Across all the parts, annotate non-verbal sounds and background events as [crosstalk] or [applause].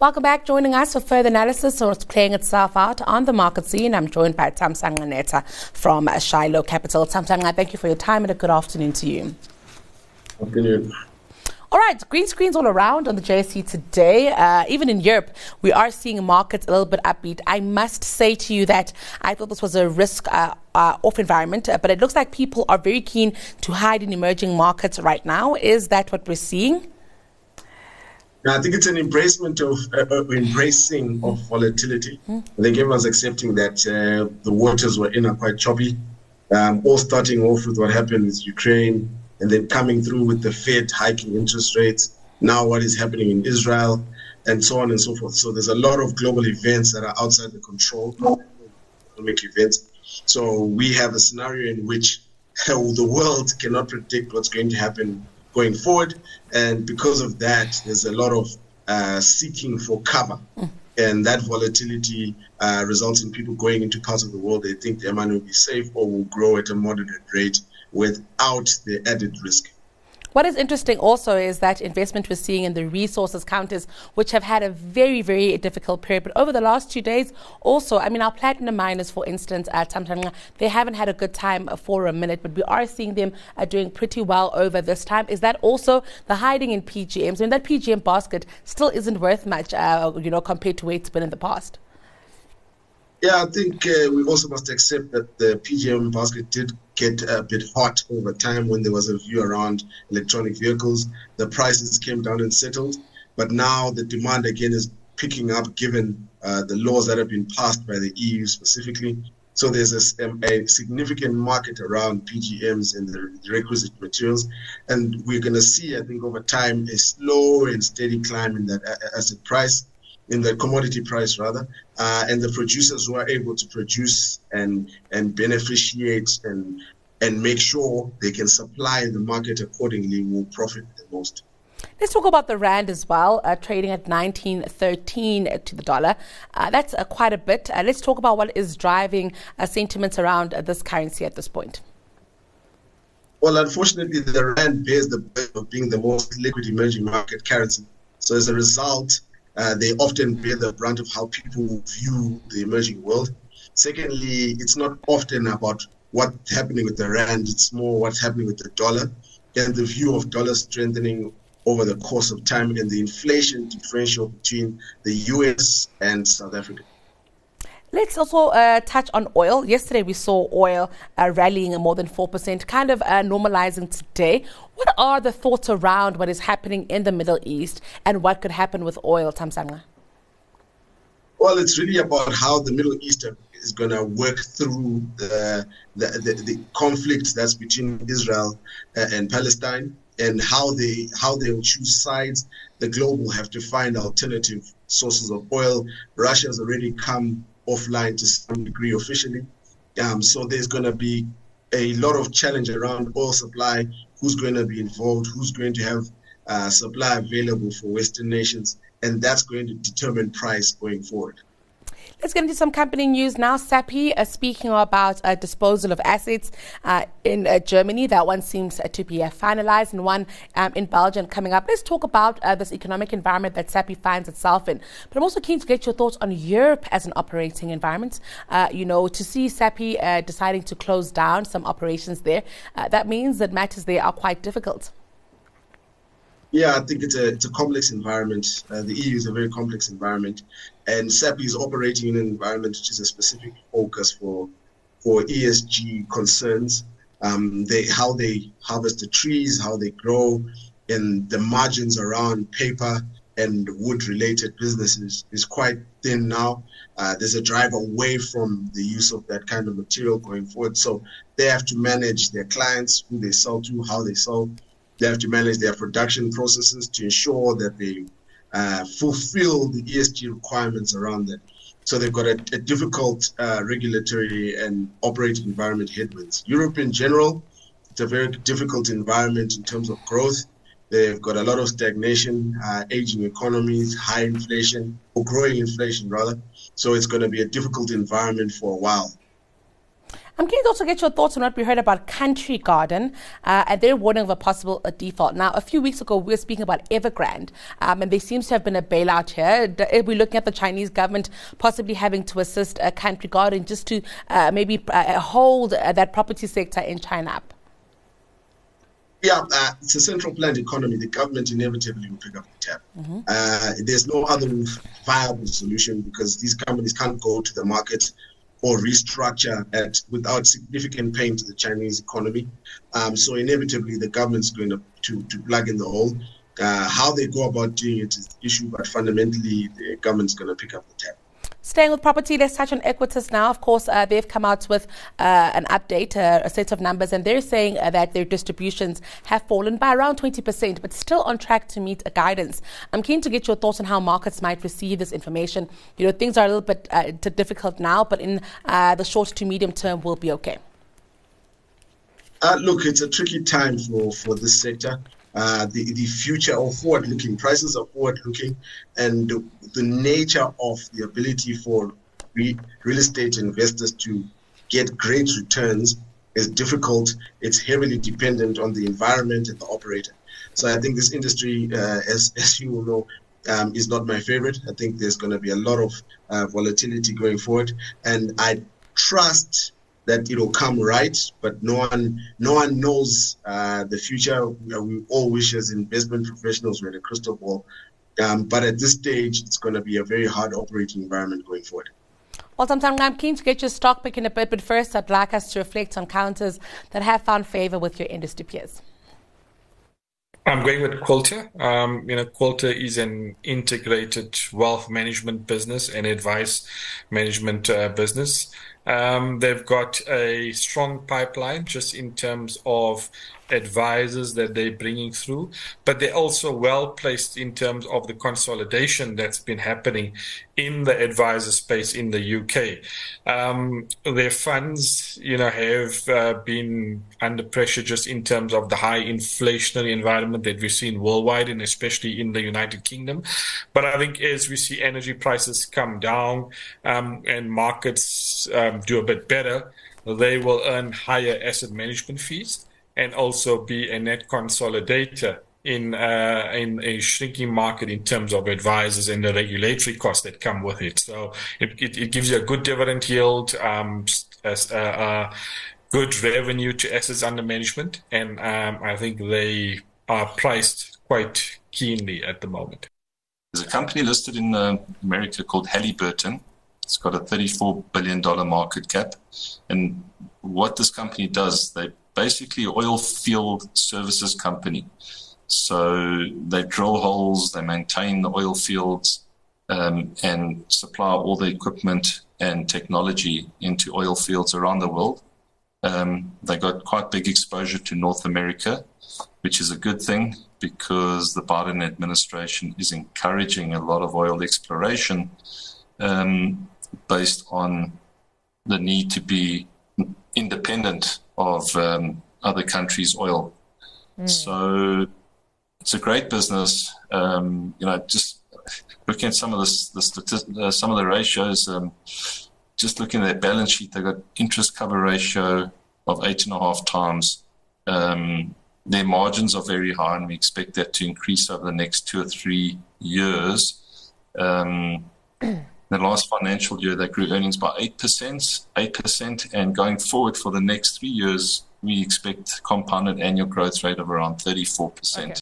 Welcome back. Joining us for further analysis on what's playing itself out on the market scene, I'm joined by Thamsanqa Netha from Shiloh Capital. Thamsanqa, thank you for your time and a good afternoon to you. Afternoon. All right, green screens all around on the JSE today. Uh, even in Europe, we are seeing markets a little bit upbeat. I must say to you that I thought this was a risk uh, uh, off environment, uh, but it looks like people are very keen to hide in emerging markets right now. Is that what we're seeing? I think it's an embracement of uh, uh, embracing of volatility. Mm. I think everyone's accepting that uh, the waters were in are quite choppy. Um, all starting off with what happened with Ukraine, and then coming through with the Fed hiking interest rates. Now, what is happening in Israel, and so on and so forth. So there's a lot of global events that are outside the control economic events. So we have a scenario in which [laughs] the world cannot predict what's going to happen going forward. And because of that, there's a lot of uh, seeking for cover. Mm. And that volatility uh, results in people going into parts of the world they think their money will be safe or will grow at a moderate rate without the added risk. What is interesting also is that investment we're seeing in the resources counters, which have had a very, very difficult period. But over the last two days, also, I mean, our platinum miners, for instance, at Thamsanqa, they haven't had a good time for a minute, but we are seeing them uh, doing pretty well over this time. Is that also the hiding in PGMs? I mean, that PGM basket still isn't worth much, uh, you know, compared to where it's been in the past. Yeah, I think uh, we also must accept that the PGM basket did get a bit hot over time when there was a view around electronic vehicles. The prices came down and settled, but now the demand again is picking up given uh, the laws that have been passed by the EU specifically. So there's a, um, a significant market around PGMs and the requisite materials, and we're going to see, I think, over time, a slow and steady climb in that asset price in the commodity price rather, uh, and the producers who are able to produce and and beneficiate and and make sure they can supply the market accordingly will profit the most. Let's talk about the rand as well, uh, trading at 19.13 to the dollar. Uh, that's uh, quite a bit. Uh, let's talk about what is driving uh, sentiments around uh, this currency at this point. Well, unfortunately, the rand bears the burden of being the most liquid emerging market currency. So, as a result, uh, they often bear the brunt of how people view the emerging world. Secondly, it's not often about what's happening with the rand, it's more what's happening with the dollar and the view of dollar strengthening over the course of time and the inflation differential between the US and South Africa. Let's also uh, touch on oil. Yesterday we saw oil uh, rallying more than 4%, kind of uh, normalizing today. What are the thoughts around what is happening in the Middle East and what could happen with oil, Thamsanqa? Well, it's really about how the Middle East is going to work through the, the, the, the conflict that's between Israel uh, and Palestine and how they how they will choose sides. The globe will have to find alternative sources of oil. Russia has already come offline to some degree officially. Um, so there's going to be a lot of challenge around oil supply. Who's going to be involved? Who's going to have uh, supply available for Western nations? And that's going to determine price going forward. Let's get into some company news now. Sappi uh, speaking about uh, disposal of assets uh, in uh, Germany. That one seems uh, to be uh, finalized, and one um, in Belgium coming up. Let's talk about this economic environment that Sappi finds itself in. But I'm also keen to get your thoughts on Europe as an operating environment. you know, to see Sappi deciding to close down some operations there, that means that matters there are quite difficult. Yeah, I think it's a it's a complex environment. Uh, the EU is a very complex environment, and Sappi is operating in an environment which is a specific focus for for ESG concerns. Um, they how they harvest the trees, how they grow, and the margins around paper and wood-related businesses is quite thin now. Uh, there's a drive away from the use of that kind of material going forward. So they have to manage their clients, who they sell to, how they sell they have to manage their production processes to ensure that they uh, fulfill the ESG requirements around that. So they've got a, a difficult uh, regulatory and operating environment headwinds. Europe in general, it's a very difficult environment in terms of growth. They've got a lot of stagnation, uh, aging economies, high inflation, or growing inflation rather. So it's going to be a difficult environment for a while. I'm keen to also get your thoughts on what we heard about Country Garden uh, and their warning of a possible uh, default. Now, a few weeks ago, we were speaking about Evergrande, um, and there seems to have been a bailout here. Are we looking at the Chinese government possibly having to assist uh, Country Garden just to uh, maybe uh, hold uh, that property sector in China up? Yeah, uh, it's a central planned economy. The government inevitably will pick up the tab. Mm-hmm. Uh, there's no other viable solution because these companies can't go to the market or restructure at without significant pain to the Chinese economy. Um, so inevitably, the government's going to, to, to plug in the hole. Uh, how they go about doing it is the issue, but fundamentally, the government's going to pick up the tab. Staying with property, let's touch on Equites now. Of course, uh, they've come out with uh, an update, uh, a set of numbers, and they're saying uh, that their distributions have fallen by around 20%, but still on track to meet a guidance. I'm keen to get your thoughts on how markets might receive this information. You know, things are a little bit uh, difficult now, but in uh, the short to medium term, we'll be okay. look, it's a tricky time for, for this sector. Uh, the, the future or forward looking. Prices are forward looking, and the, the, nature of the ability for re, real estate investors to get great returns is difficult. It's heavily dependent on the environment and the operator. So I think this industry, uh, as, as you will know, um, is not my favorite. I think there's going to be a lot of uh, volatility going forward, and I trust that it'll come right, but no one no one knows uh, the future. We all wish as investment professionals we had a crystal ball, um, but at this stage, it's going to be a very hard operating environment going forward. Well, sometimes I'm keen to get your stock pick in a bit, but first, I'd like us to reflect on counters that have found favor with your industry peers. I'm going with Quilter. Um, you know, Quilter is an integrated wealth management business and advice management uh, business. Um, they've got a strong pipeline just in terms of advisors that they're bringing through, but they're also well placed in terms of the consolidation that's been happening in the advisor space in the UK. Um, their funds, you know, have uh, been under pressure just in terms of the high inflationary environment that we've seen worldwide and especially in the United Kingdom. But I think as we see energy prices come down um, and markets um, do a bit better, they will earn higher asset management fees and also be a net consolidator in uh, in a shrinking market in terms of advisors and the regulatory costs that come with it. So it, it, it gives you a good dividend yield, um, as, uh, uh, good revenue to assets under management, and um, I think they are priced quite keenly at the moment. There's a company listed in uh, America called Halliburton. It's got a $34 billion market cap. And what this company does, they basically oil field services company. So they drill holes, they maintain the oil fields, um, and supply all the equipment and technology into oil fields around the world. Um, they got quite big exposure to North America, which is a good thing because the Biden administration is encouraging a lot of oil exploration um, based on the need to be independent of um, other countries' oil. Mm. So it's a great business. Um, you know, just looking at some of the, the stati- uh, some of the ratios, um, just looking at their balance sheet, they've got interest cover ratio of eight and a half times. Um, their margins are very high, and we expect that to increase over the next two or three years. [clears throat] Um, the last financial year, they grew earnings by 8%, 8%, and going forward for the next three years, we expect compounded annual growth rate of around 34%. Okay.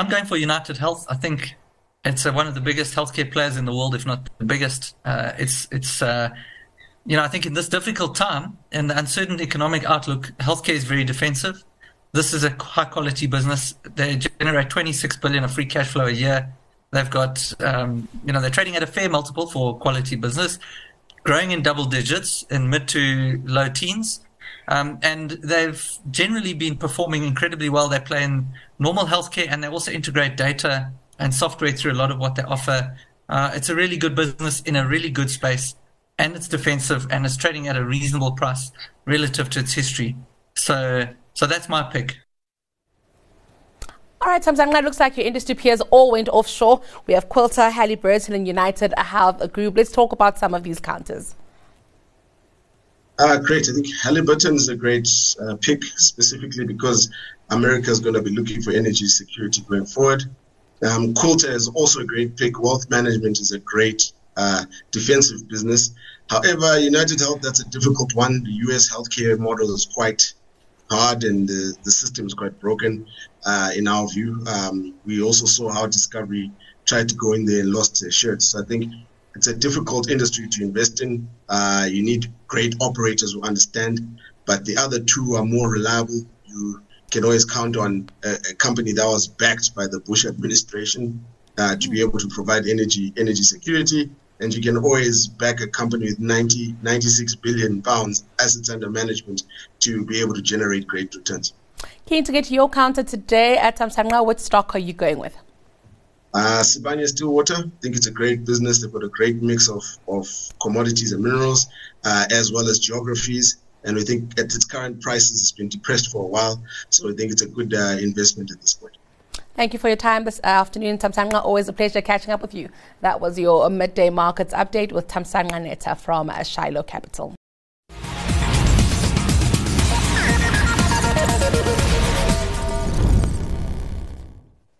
I'm going for United Health. I think it's uh, one of the biggest healthcare players in the world, if not the biggest. Uh, it's it's uh, you know I think in this difficult time and the uncertain economic outlook, healthcare is very defensive. This is a high quality business. They generate 26 billion of free cash flow a year. They've got, um, you know, they're trading at a fair multiple for quality business, growing in double digits in mid to low teens. Um, and they've generally been performing incredibly well. They play in normal healthcare and they also integrate data and software through a lot of what they offer. Uh, it's a really good business in a really good space and it's defensive and it's trading at a reasonable price relative to its history. So, so that's my pick. All right, Thamsanqa, it looks like your industry peers all went offshore. We have Quilter, Halliburton, and United Health Group. Let's talk about some of these counters. Uh, great. I think Halliburton is a great uh, pick specifically because America is going to be looking for energy security going forward. Um, Quilter is also a great pick. Wealth management is a great uh, defensive business. However, United Health, that's a difficult one. The US healthcare model is quite hard and the, the system is quite broken uh, in our view. Um, we also saw how Discovery tried to go in there and lost their shirts. So I think it's a difficult industry to invest in. Uh, you need great operators who understand, but the other two are more reliable. You can always count on a, a company that was backed by the Bush administration uh, to be able to provide energy energy security. And you can always back a company with 90, 96 billion pounds assets under management to be able to generate great returns. Keen to get your counter today at Thamsanqa. What stock are you going with? Uh, Sibanye Stillwater, I think it's a great business. They've got a great mix of, of commodities and minerals, uh, as well as geographies. And we think at its current prices, it's been depressed for a while. So we think it's a good uh, investment at this point. Thank you for your time this uh, afternoon, Thamsanqa. Always a pleasure catching up with you. That was your midday markets update with Thamsanqa Netha from uh, Shiloh Capital.